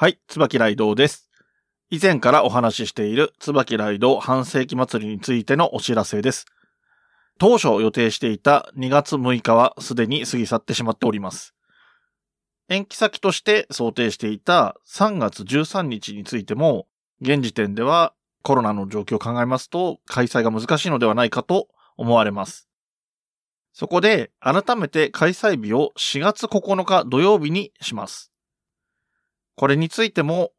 はい、椿雷道です。以前からお話ししている椿雷道半世紀祭りについてのお知らせです。当初予定していた2月6日はすでに過ぎ去ってしまっております。延期先として想定していた3月13日についても、現時点ではコロナの状況を考えますと開催が難しいのではないかと思われます。そこで改めて開催日を4月9日土曜日にします。これについても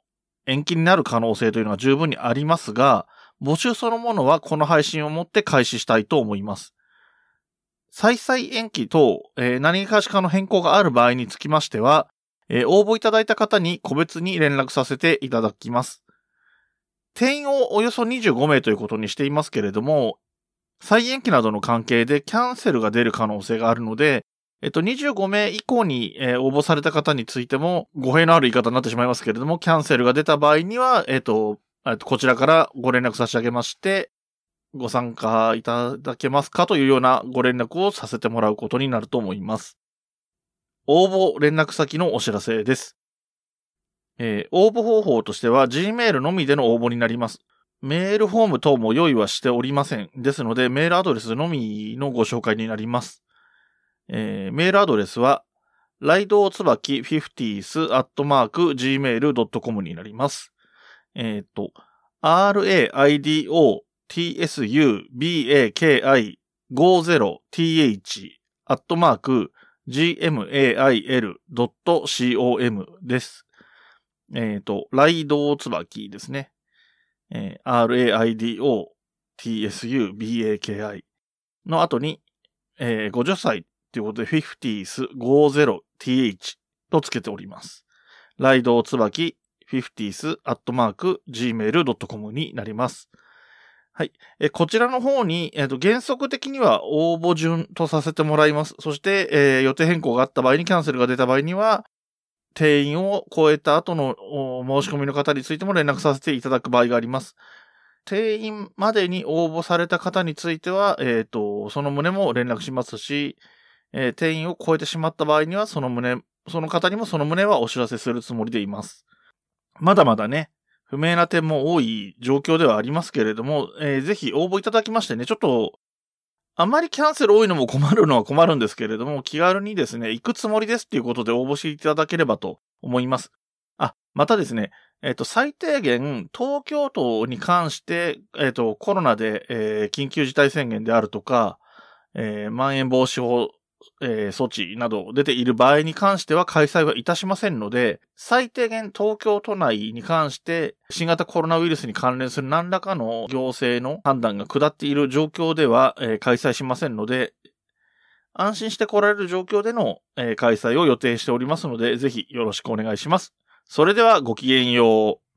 延期になる可能性というのは十分にありますが、募集そのものはこの配信をもって開始したいと思います。再々延期等、えー何かしかの変更がある場合につきましては、えー応募いただいた方に個別に連絡させていただきます。定員をおよそ25名ということにしていますけれども、再延期などの関係でキャンセルが出る可能性があるので、えっと、25名以降に、えー応募された方についても、語弊のある言い方になってしまいますけれども、キャンセルが出た場合には、えっと、えっとこちらからご連絡差し上げまして、ご参加いただけますかというようなご連絡をさせてもらうことになると思います。応募連絡先のお知らせです。えー応募方法としては Gmail のみでの応募になります。メールフォーム等も用意はしておりません。ですので、メールアドレスのみのご紹介になります。えーメールアドレスは、ライドつばき 50s アットマーク gmail.com になります。えっ、と、raido tsubaki 50th アットマーク gmail.com です。えっ、と、ライドつばきですね。えー raido tsubaki の後に、えー50歳ということで 50s 50th とつけております。ライドつばき 50s.gmail.com になります。はい。えこちらの方に、えっ、と、原則的には応募順とさせてもらいます。そして、えー予定変更があった場合にキャンセルが出た場合には、定員を超えた後の申し込みの方についても連絡させていただく場合があります。定員までに応募された方については、えっ、と、その旨も連絡しますし、えー定員を超えてしまった場合には、その旨、その方にもその旨はお知らせするつもりでいます。まだまだね、不明な点も多い状況ではありますけれども、えーぜひ応募いただきましてね、ちょっと、あまりキャンセル多いのも困るのは困るんですけれども、気軽にですね、行くつもりですっていうことで応募していただければと思います。あ、またですね、えっ、と、最低限、東京都に関して、えっ、と、コロナで、えー緊急事態宣言であるとか、えーまん延防止法、えー措置など出ている場合に関しては開催はいたしませんので、最低限東京都内に関して新型コロナウイルスに関連する何らかの行政の判断が下っている状況では、えー開催しませんので、安心して来られる状況での、えー開催を予定しておりますので、ぜひよろしくお願いします。それではごきげんよう。